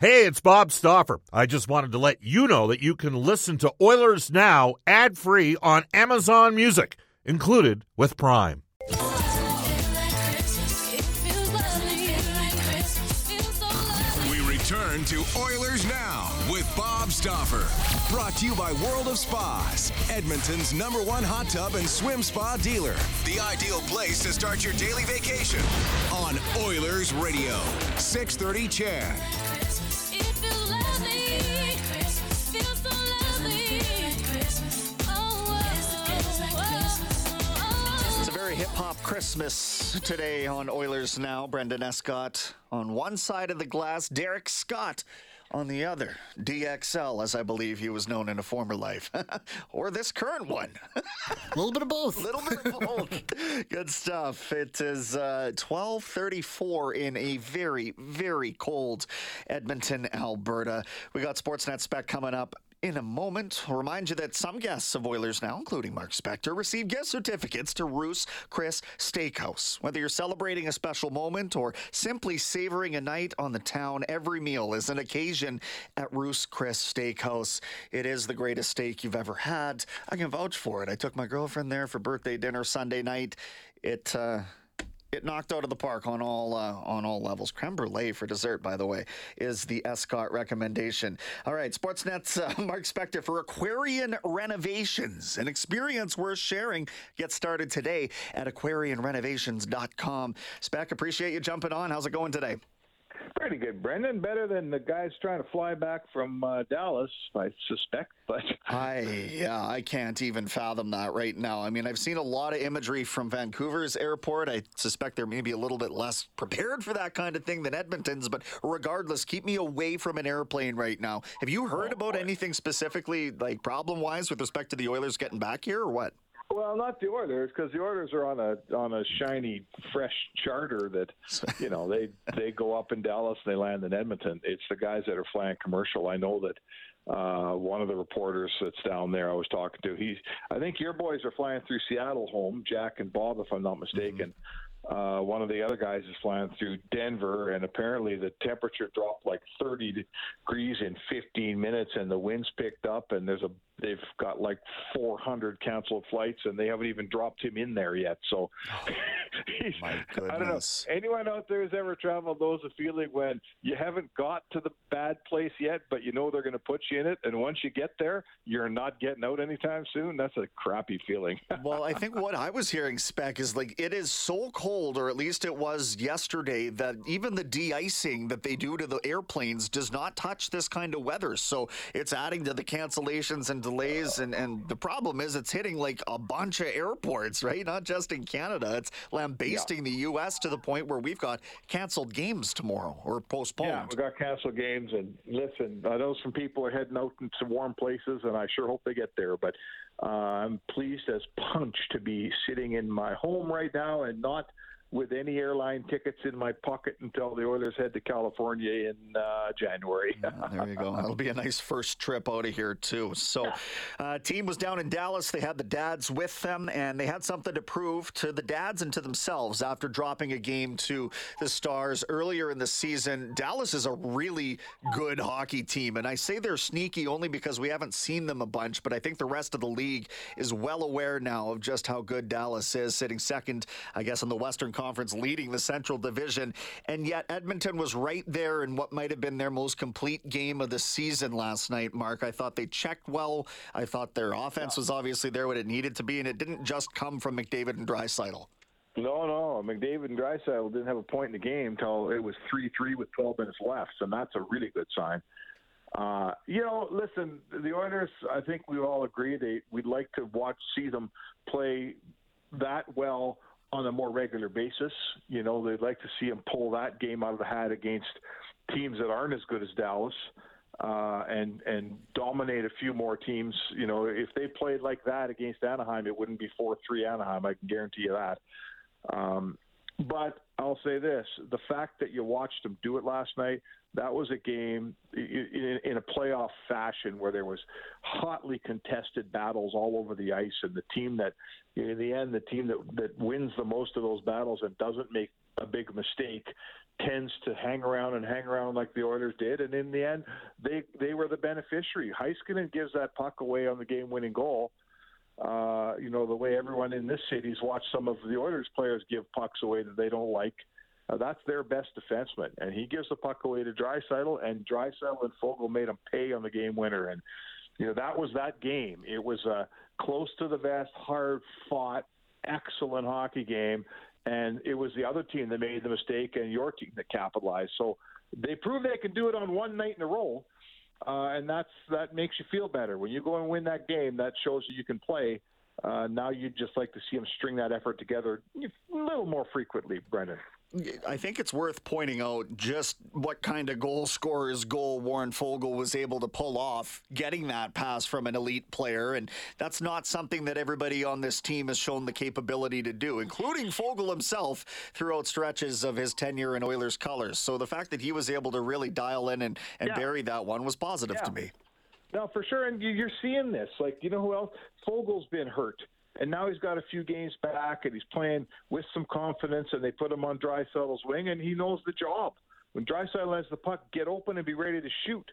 Hey, it's Bob Stauffer. I just wanted to let you know that you can listen to Oilers Now ad free on Amazon Music, included with Prime. We return to Oilers Now with Bob Stauffer. Brought to you by World of Spas, Edmonton's number one hot tub and swim spa dealer. The ideal place to start your daily vacation on Oilers Radio. 630 CHED. It's a hip hop Christmas today on Oilers Now. Brendan Escott on one side of the glass, Derek Scott on the other. DXL, as I believe he was known in a former life, or this current one. A little bit of both. A little bit of both. Good stuff. It is uh, 12:34 in a very, very cold Edmonton, Alberta. We got Sportsnet Spec coming up in a moment. I'll remind you that some guests of Oilers Now, including Mark Spector, receive gift certificates to Ruth's Chris Steakhouse. Whether you're celebrating a special moment or simply savoring a night on the town, every meal is an occasion at Ruth's Chris Steakhouse. It is the greatest steak you've ever had. I can vouch for it. I took my girlfriend there for birthday dinner Sunday night. It uh, it knocked out of the park on all uh, on all levels. Creme brulee for dessert, by the way, is the Escott recommendation. All right, Sportsnet's uh, Mark Spector for Aquarian Renovations, an experience worth sharing. Get started today at aquarianrenovations.com. Spec, appreciate you jumping on. How's it going today? Pretty good, Brendan. Better than the guys trying to fly back from uh, Dallas, I suspect. But I yeah, I can't even fathom that right now. I mean, I've seen a lot of imagery from Vancouver's airport. I suspect they're maybe a little bit less prepared for that kind of thing than Edmonton's. But regardless, keep me away from an airplane right now. Have you heard about anything specifically, like problem wise, with respect to the Oilers getting back here, or what? Well, not the Oilers because the Oilers are on a on a shiny, fresh charter that you know they they go up in Dallas and they land in Edmonton. It's the guys that are flying commercial. I know that. Uh, one of the reporters that's down there I was talking to, he's, I think your boys are flying through Seattle home, Jack and Bob, if I'm not mistaken. Uh, one of the other guys is flying through Denver, and apparently the temperature dropped like 30 degrees in 15 minutes, and the winds picked up, and there's a they've got like 400 canceled flights, and they haven't even dropped him in there yet. So, oh My I don't know. Anyone out there who's ever traveled knows a feeling when you haven't got to the bad place yet, but you know they're going to put you in it, and once you get there, you're not getting out anytime soon. That's a crappy feeling. well, I think what I was hearing, Spec, is like it is so cold, or at least it was yesterday, that even the de-icing that they do to the airplanes does not touch this kind of weather. So it's adding to the cancellations and delays. And, and the problem is it's hitting like a bunch of airports, right? Not just in Canada. It's lambasting the U.S. to the point where we've got canceled games tomorrow or postponed. Yeah, we got canceled games, and listen, I know some people are heading out into warm places, and I sure hope they get there. But uh, I'm pleased as punch to be sitting in my home right now and not with any airline tickets in my pocket until the Oilers head to California in uh, January. There you go. That'll be a nice first trip out of here too. So, uh, team was down in Dallas. They had the dads with them, and they had something to prove to the dads and to themselves after dropping a game to the Stars earlier in the season. Dallas is a really good hockey team, and I say they're sneaky only because we haven't seen them a bunch. But I think the rest of the league is well aware now of just how good Dallas is, sitting second, I guess, in the Western Conference, leading the Central Division, and yet Edmonton was right there in what might have been their most complete game of the season last night, Mark. I thought they checked well. I thought their offense was obviously there what it needed to be, and it didn't just come from McDavid and Draisaitl. No, no. McDavid and Draisaitl didn't have a point in the game until it was 3 3 with 12 minutes left, and that's a really good sign. Uh, you know, listen, the Oilers, I think we all agree they we'd like to watch, see them play that well on a more regular basis. You know, they'd like to see him pull that game out of the hat against teams that aren't as good as Dallas. Uh, and and dominate a few more teams. You know, if they played like that against Anaheim, it wouldn't be four three Anaheim. I can guarantee you that. Um, but I'll say this: the fact that you watched them do it last night, that was a game in, a playoff fashion where there was hotly contested battles all over the ice, and the team that, in the end, the team that that wins the most of those battles and doesn't make a big mistake tends to hang around and hang around like the Oilers did, and in the end, they they were the beneficiary. Heiskanen gives that puck away on the game-winning goal. Uh, you know the way everyone in this city's watched some of the Oilers players give pucks away that they don't like. Uh, that's their best defenseman, and he gives the puck away to Draisaitl, and Draisaitl and Foegele made him pay on the game winner, and you know that was that game. It was a close to the vest, hard fought, excellent hockey game, and it was the other team that made the mistake and your team that capitalized. So they proved they can do it on one night in a row, uh, and that's that makes you feel better when you go and win that game. That shows that you can play. Uh, now you'd just like to see him string that effort together a little more frequently, Brendan. I think it's worth pointing out just what kind of goal scorer's goal Warren Foegele was able to pull off, getting that pass from an elite player. And that's not something that everybody on this team has shown the capability to do, including Foegele himself throughout stretches of his tenure in Oilers colors. So the fact that he was able to really dial in and, and yeah. bury that one was positive yeah. to me. No, for sure. And you're seeing this. Like, you know who else? Foegele's been hurt and now he's got a few games back, and he's playing with some confidence. And they put him on Draisaitl's wing, and he knows the job. When Draisaitl has the puck, get open and be ready to shoot.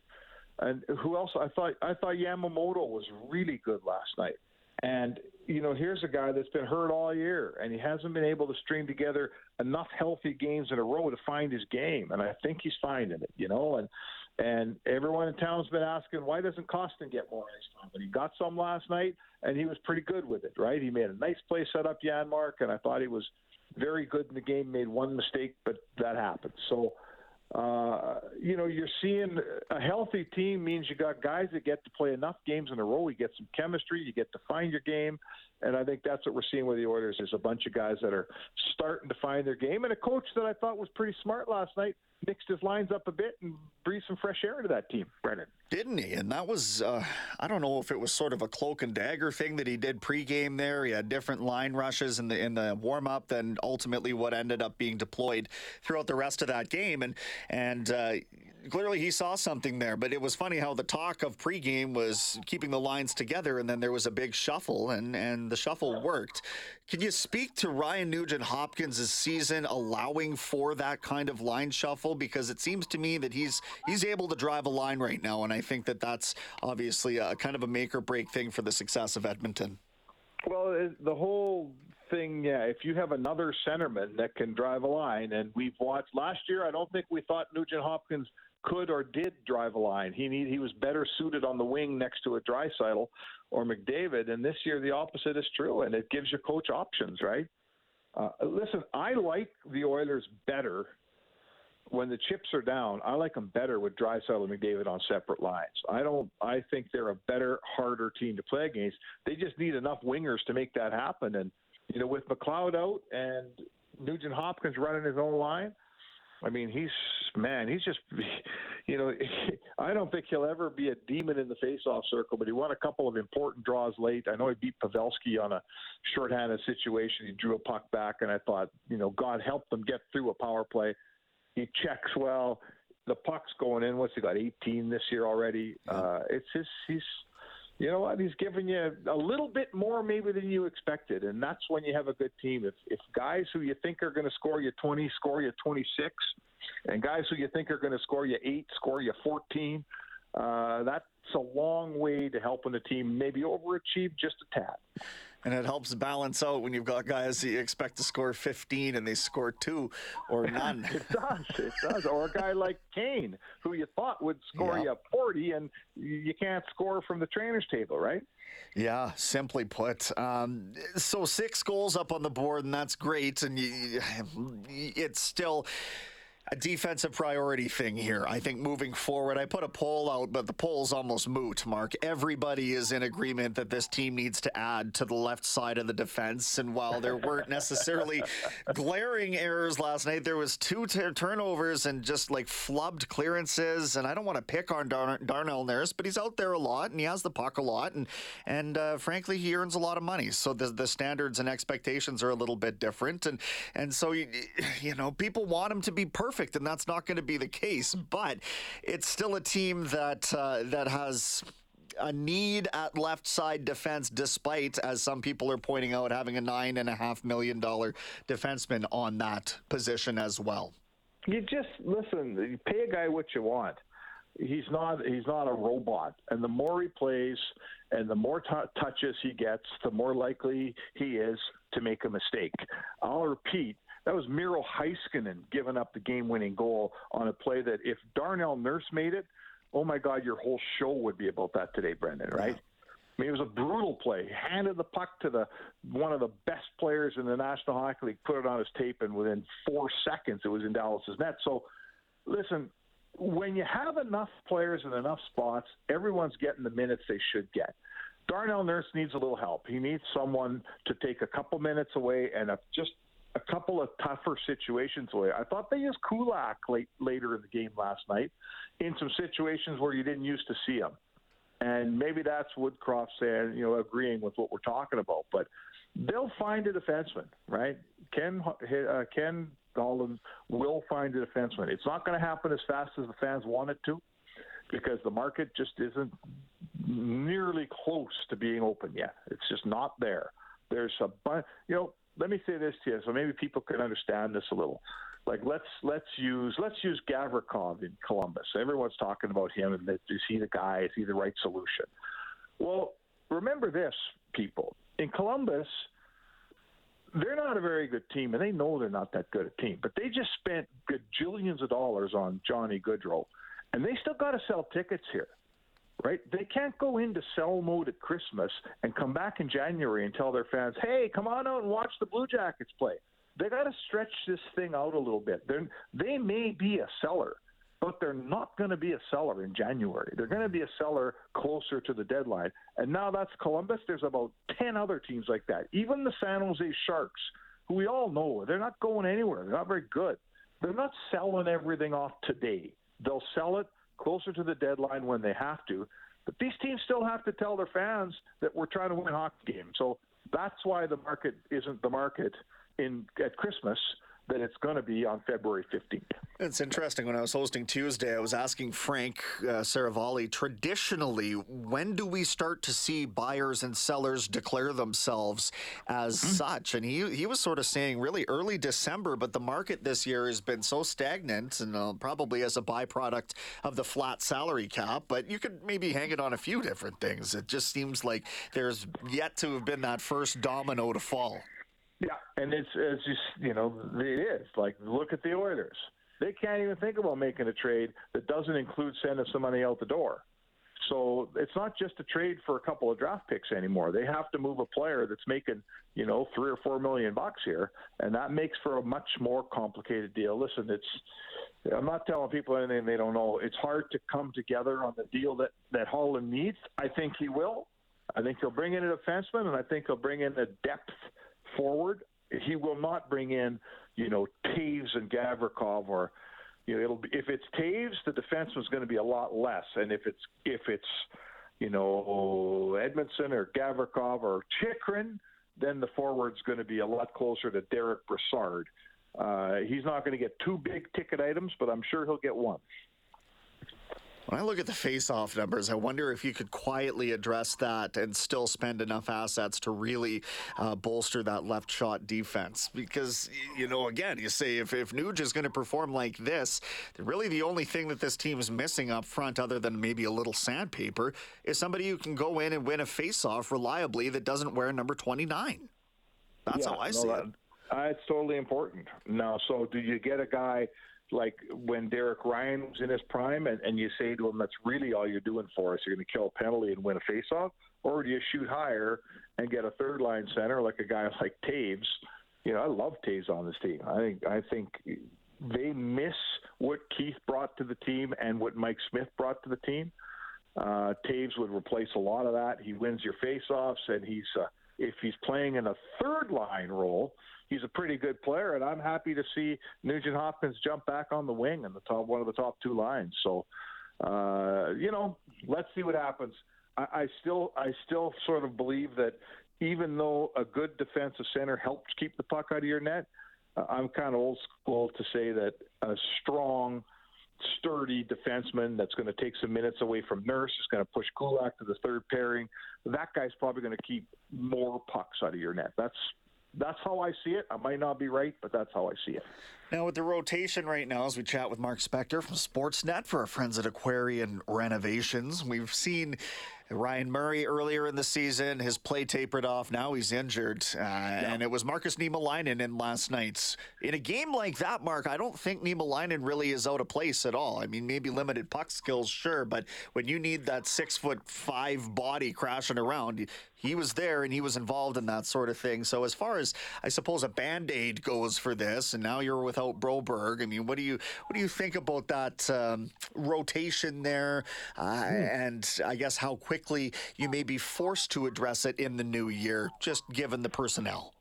And who else? I thought I thought Yamamoto was really good last night. And you know, here's a guy that's been hurt all year, and he hasn't been able to string together enough healthy games in a row to find his game. And I think he's finding it. You know, and and everyone in town's been asking why doesn't Kostin get more ice time? But he got some last night, and he was pretty good with it. Right? He made a nice play set up Janmark, and I thought he was very good in the game. Made one mistake, but that happened. So. Uh, you know, you're seeing a healthy team means you got guys that get to play enough games in a row. You get some chemistry, you get to find your game, and I think that's what we're seeing with the Oilers. Is a bunch of guys that are starting to find their game, and a coach that I thought was pretty smart last night mixed his lines up a bit and breathed some fresh air into that team, Brennan. Didn't he? And that was, uh, I don't know if it was sort of a cloak and dagger thing that he did pregame there. He had different line rushes in the in the warm up than ultimately what ended up being deployed throughout the rest of that game. And and uh, clearly he saw something there. But it was funny how the talk of pregame was keeping the lines together, and then there was a big shuffle, and and the shuffle worked. Can you speak to Ryan Nugent Hopkins' season allowing for that kind of line shuffle? Because it seems to me that he's he's able to drive a line right now, and I think that that's obviously a kind of a make or break thing for the success of Edmonton. Well, the whole thing, yeah, if you have another centerman that can drive a line, and we've watched last year, I don't think we thought Nugent Hopkins could or did drive a line. He need, he was better suited on the wing next to a Draisaitl or McDavid. And this year, the opposite is true, and it gives your coach options, right? Uh, listen, I like the Oilers better when the chips are down. I like them better with Draisaitl and McDavid on separate lines. I don't. I think they're a better, harder team to play against. They just need enough wingers to make that happen. And you know, with McLeod out and Nugent Hopkins running his own line, I mean, he's man, he's just, you know, I don't think he'll ever be a demon in the faceoff circle, but he won a couple of important draws late. I know he beat Pavelski on a shorthanded situation. He drew a puck back, and I thought, you know, God help them get through a power play. He checks well. The puck's going in. What's he got? 18 this year already. Uh, it's his. He's you know what? He's giving you a little bit more maybe than you expected, and that's when you have a good team. If if guys who you think are going to score you 20 score you 26, and guys who you think are going to score you eight score you 14, uh, that's a long way to helping the team maybe overachieve just a tad and it helps balance out when you've got guys that you expect to score 15 and they score two or none. it does, it does. Or a guy like Kane, who you thought would score you 40, and you can't score from the trainer's table, right? Yeah, simply put. Um, so six goals up on the board, and that's great. And you, it's still a defensive priority thing here. I think moving forward, I put a poll out, but the poll's almost moot, Mark. Everybody is in agreement that this team needs to add to the left side of the defense. And while there weren't necessarily glaring errors last night, there was two t- turnovers and just like flubbed clearances. And I don't want to pick on Dar- Darnell Nurse, but he's out there a lot and he has the puck a lot. And, and uh, frankly, he earns a lot of money. So the, the standards and expectations are a little bit different. And, and so, you, you know, people want him to be perfect perfect, and that's not going to be the case. But it's still a team that uh, that has a need at left side defense, despite, as some people are pointing out, having a nine and a half million dollar defenseman on that position as well. you just listen. You pay a guy what you want. He's not. He's not a robot. And the more he plays, and the more t- touches he gets, the more likely he is to make a mistake. I'll repeat. That was Miro Heiskanen giving up the game-winning goal on a play that if Darnell Nurse made it, oh my God, your whole show would be about that today, Brendan. Right? I mean, it was a brutal play. Handed the puck to the one of the best players in the National Hockey League, put it on his tape, and within four seconds, it was in Dallas's net. So, listen, when you have enough players in enough spots, everyone's getting the minutes they should get. Darnell Nurse needs a little help. He needs someone to take a couple minutes away and a, just a couple of tougher situations away. I thought they used Kulak late later in the game last night in some situations where you didn't used to see him. And maybe that's Woodcroft saying, you know, agreeing with what we're talking about. But they'll find a defenseman, right? Ken uh, Ken Holland will find a defenseman. It's not going to happen as fast as the fans want it to, because the market just isn't nearly close to being open yet. It's just not there. There's a bunch. You know, let me say this to you, so maybe people can understand this a little like let's let's use let's use Gavrikov in Columbus. Everyone's talking about him and is he the guy? Is he the right solution? Well, remember this, people. In Columbus, they're not a very good team, and they know they're not that good a team. But they just spent gajillions of dollars on Johnny Gaudreau, and they still got to sell tickets here, right? They can't go into sell mode at Christmas and come back in January and tell their fans, "Hey, come on out and watch the Blue Jackets play." they got to stretch this thing out a little bit. They're, they may be a seller, but they're not going to be a seller in January. They're going to be a seller closer to the deadline. And now that's Columbus. There's about 10 other teams like that. Even the San Jose Sharks, who we all know, they're not going anywhere. They're not very good. They're not selling everything off today. They'll sell it closer to the deadline when they have to. But these teams still have to tell their fans that we're trying to win hockey games. So that's why the market isn't the market in at Christmas that it's going to be on February 15th. It's interesting. When I was hosting Tuesday, I was asking Frank uh, Seravalli, traditionally, when do we start to see buyers and sellers declare themselves as mm-hmm. such? And he, he was sort of saying really early December, but the market this year has been so stagnant and uh, probably as a byproduct of the flat salary cap. But you could maybe hang it on a few different things. It just seems like there's yet to have been that first domino to fall. Yeah, and it's it's just you know it is like look at the Oilers. They can't even think about making a trade that doesn't include sending some money out the door. So it's not just a trade for a couple of draft picks anymore. They have to move a player that's making, you know, three or four million bucks here, and that makes for a much more complicated deal. Listen, it's I'm not telling people anything they don't know. It's hard to come together on the deal that that Holland needs. I think he will. I think he'll bring in a defenseman, and I think he'll bring in a depth forward. He will not bring in, you know, Toews and Gavrikov or, you know, it'll be, if it's Toews, the defense is going to be a lot less, and if it's if it's, you know, Edmundson or Gavrikov or Chychrun, then the forward's going to be a lot closer to Derek Brassard. Uh, he's not going to get two big ticket items, but I'm sure he'll get one. When I look at the face-off numbers, I wonder if you could quietly address that and still spend enough assets to really uh, bolster that left shot defense. Because you know, again, you say if if Nuge is going to perform like this, really the only thing that this team is missing up front, other than maybe a little sandpaper, is somebody who can go in and win a face-off reliably that doesn't wear number twenty-nine. That's yeah, how I no, see that, it. Uh, it's totally important. Now, so do you get a guy? Like when Derek Ryan was in his prime, and, and you say to him, "That's really all you're doing for us. You're going to kill a penalty and win a faceoff," or do you shoot higher and get a third line center like a guy like Toews? You know, I love Toews on this team. I think I think they miss what Keith brought to the team and what Mike Smith brought to the team. Uh, Toews would replace a lot of that. He wins your faceoffs, and he's uh, if he's playing in a third line role he's a pretty good player, and I'm happy to see Nugent Hopkins jump back on the wing in the top one of the top two lines. So, uh, you know, let's see what happens. I, I still I still sort of believe that even though a good defensive center helps keep the puck out of your net, uh, I'm kind of old school to say that a strong sturdy defenseman that's going to take some minutes away from Nurse, is going to push Kulak to the third pairing. That guy's probably going to keep more pucks out of your net. That's that's how I see it. I might not be right, but that's how I see it. Now, with the rotation right now, as we chat with Mark Spector from Sportsnet for our friends at Aquarian Renovations, we've seen Ryan Murray earlier in the season, his play tapered off. Now he's injured. Uh, yeah. And it was Marcus Niemelainen in last night's. In a game like that, Mark, I don't think Niemelainen really is out of place at all. I mean, maybe limited puck skills, sure, but when you need that six foot five body crashing around, he was there and he was involved in that sort of thing. So as far as I suppose a band aid goes for this, and now you're without Broberg. I mean, what do you what do you think about that um, rotation there, uh, hmm. and I guess how quickly you may be forced to address it in the new year, just given the personnel?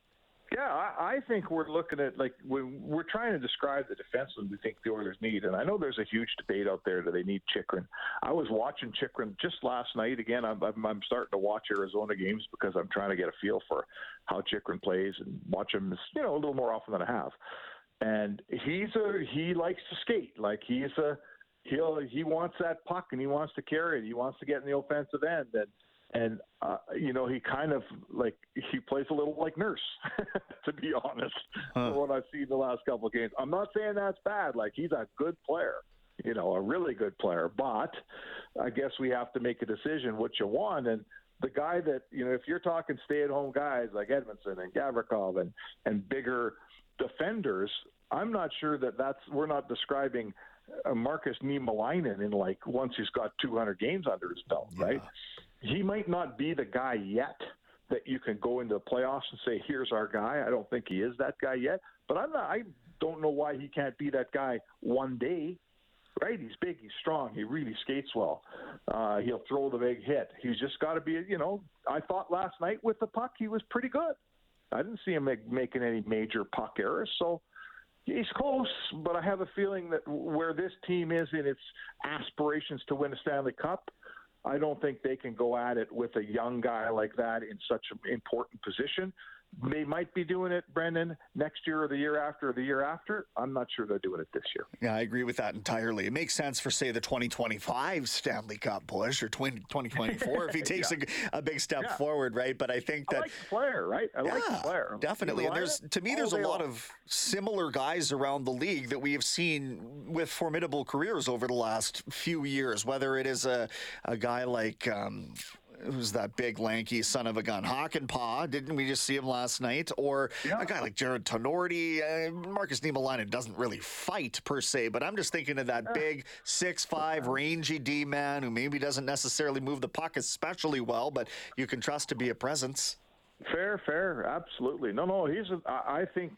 Yeah, I, think we're looking at like we're trying to describe the defenseman we think the Oilers need, and I know there's a huge debate out there that they need Chychrun. I was watching Chychrun just last night. Again, I'm, I'm, I'm starting to watch Arizona games because I'm trying to get a feel for how Chychrun plays and watch him, you know, a little more often than I have. And he's a he likes to skate, like he's a he'll he wants that puck and he wants to carry it. He wants to get in the offensive end and and uh, you know he kind of like he plays a little like Nurse, to be honest. Huh. What I've seen the last couple of games, I'm not saying that's bad. Like he's a good player, you know, a really good player. But I guess we have to make a decision what you want. And the guy that you know, if you're talking stay-at-home guys like Edmundson and Gavrikov and and bigger defenders, I'm not sure that that's we're not describing uh, Markus Niemelainen in like once he's got 200 games under his belt, yeah. right? he might not be the guy yet that you can go into the playoffs and say, "Here's our guy." I don't think he is that guy yet, but I'm not. I don't know why he can't be that guy one day. Right? He's big. He's strong. He really skates well. Uh, he'll throw the big hit. He's just got to be. You know, I thought last night with the puck he was pretty good. I didn't see him make, making any major puck errors. So he's close, but I have a feeling that where this team is in its aspirations to win a Stanley Cup I don't think they can go at it with a young guy like that in such an important position. They might be doing it, Brendan, next year or the year after or the year after. I'm not sure they're doing it this year. Yeah, I agree with that entirely. It makes sense for, say, the 2025 Stanley Cup push or 2024 if he takes yeah. a, a, big step yeah. forward, right? But I think that. I like the player, right? I yeah, like the player. Definitely. And there's, to me, there's a lot long. of similar guys around the league that we have seen with formidable careers over the last few years, whether it is a, a guy like. Um, who's that big lanky son of a gun? Hakanpää didn't we just see him last night? Or yeah. a guy like Jared Tinordi uh, Markus Niemelainen doesn't really fight per se but I'm just thinking of that big six five rangy D man who maybe doesn't necessarily move the puck especially well but you can trust to be a presence Fair, fair, absolutely. No, no, he's. A, I think,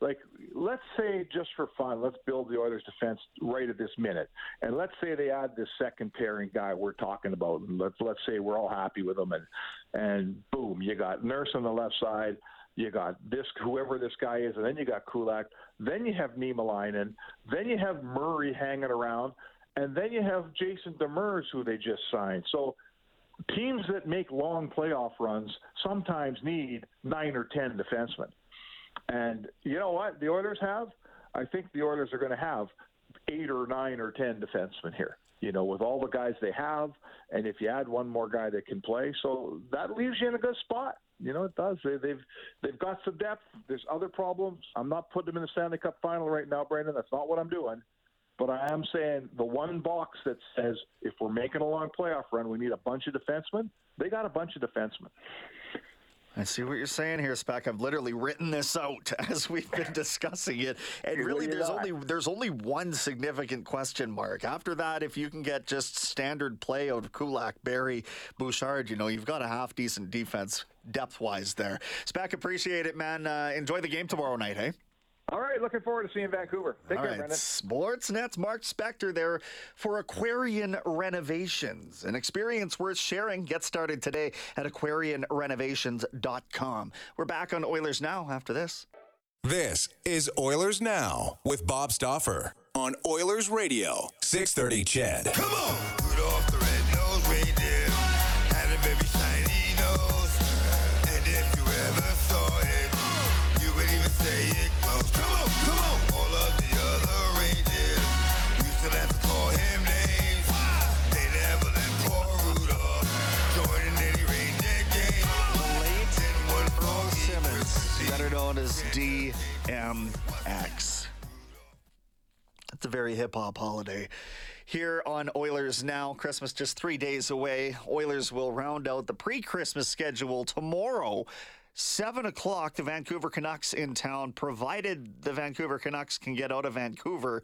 like, let's say just for fun, let's build the Oilers' defense right at this minute, and let's say they add this second pairing guy we're talking about, and let's let's say we're all happy with him, and and boom, you got Nurse on the left side, you got this whoever this guy is, and then you got Kulak, then you have Niemelainen, then you have Murray hanging around, and then you have Jason Demers who they just signed. So teams that make long playoff runs sometimes need nine or ten defensemen. And you know what? The Oilers have. I think the Oilers are going to have eight or nine or ten defensemen here. You know, with all the guys they have, and if you add one more guy that can play, so that leaves you in a good spot. You know, it does. They, they've they've got some depth. There's other problems. I'm not putting them in the Stanley Cup final right now, Brandon. That's not what I'm doing. But I am saying the one box that says if we're making a long playoff run, we need a bunch of defensemen. They got a bunch of defensemen. I see what you're saying here, Spec. I've literally written this out as we've been discussing it, and really, there's only there's only one significant question mark. After that, if you can get just standard play out of Kulak, Barrie, Bouchard, you know you've got a half decent defense depth wise there. Spec, appreciate it, man. Uh, enjoy the game tomorrow night, hey. All right, looking forward to seeing Vancouver. Take All care, right. Brendan. Sportsnet's Mark Spector there for Aquarian Renovations. An experience worth sharing. Get started today at aquarianrenovations.com. We're back on Oilers Now after this. This is Oilers Now with Bob Stauffer on Oilers Radio, 630 CHED. Come on! Is DMX. It's a very hip hop holiday. Here on Oilers Now, Christmas just three days away. Oilers will round out the pre Christmas schedule tomorrow. 7 o'clock, the Vancouver Canucks in town, provided the Vancouver Canucks can get out of Vancouver.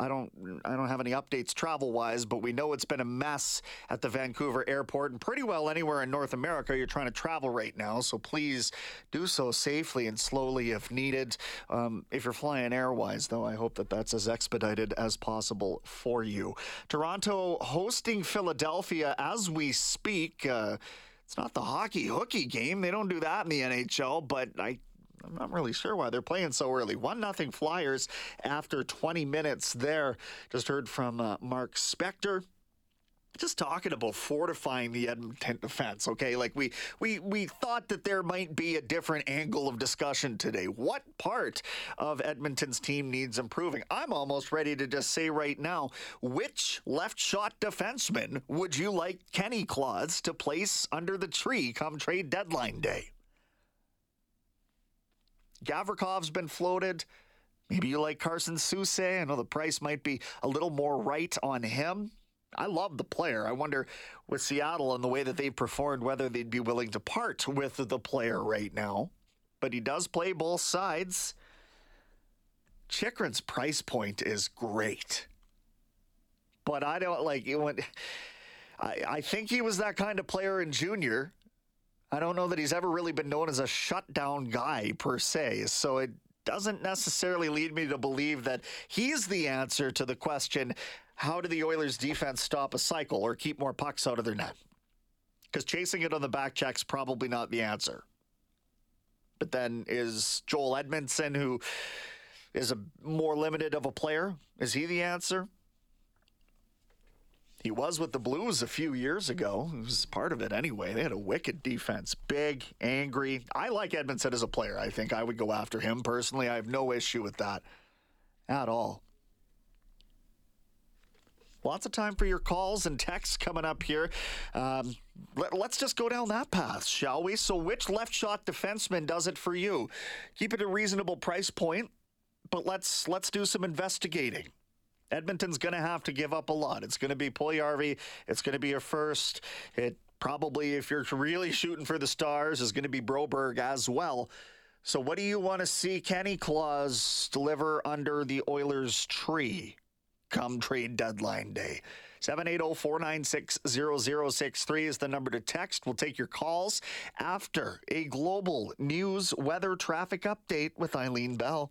I don't I don't have any updates travel wise, but we know it's been a mess at the Vancouver airport and pretty well anywhere in North America you're trying to travel right now. So please do so safely and slowly if needed. Um, if you're flying airwise, though, I hope that that's as expedited as possible for you. Toronto hosting Philadelphia as we speak. Uh, it's not the hockey hooky game. They don't do that in the NHL, but I I'm not really sure why they're playing so early. One nothing Flyers after 20 minutes there. Just heard from uh, Mark Spector just talking about fortifying the Edmonton defense, okay? Like we we we thought that there might be a different angle of discussion today. What part of Edmonton's team needs improving? I'm almost ready to just say right now, which left shot defenseman would you like Kenny Claus to place under the tree come trade deadline day? Gavrikov's been floated. Maybe you like Carson Soucy. I know the price might be a little more right on him. I love the player. I wonder with Seattle and the way that they've performed whether they'd be willing to part with the player right now. But he does play both sides. Chychrun's price point is great. But I don't like it when I, I think he was that kind of player in junior. I don't know that he's ever really been known as a shutdown guy per se. So it doesn't necessarily lead me to believe that he's the answer to the question how do the Oilers defense stop a cycle or keep more pucks out of their net? Because chasing it on the back check's probably not the answer. But then is Joel Edmundson, who is a more limited of a player, is he the answer? He was with the Blues a few years ago. He was part of it anyway. They had a wicked defense. Big, angry. I like Edmundson as a player. I think I would go after him personally. I have no issue with that at all. Lots of time for your calls and texts coming up here. Um, let, us just go down that path, shall we? So, which left shot defenseman does it for you? Keep it a reasonable price point, but let's let's do some investigating. Edmonton's going to have to give up a lot. It's going to be Puljujarvi. It's going to be a first. It probably, if you're really shooting for the stars, is going to be Broberg as well. So, what do you want to see Kenny Claus deliver under the Oilers' tree come trade deadline day? 780 496 0063 is the number to text. We'll take your calls after a global news weather traffic update with Eileen Bell.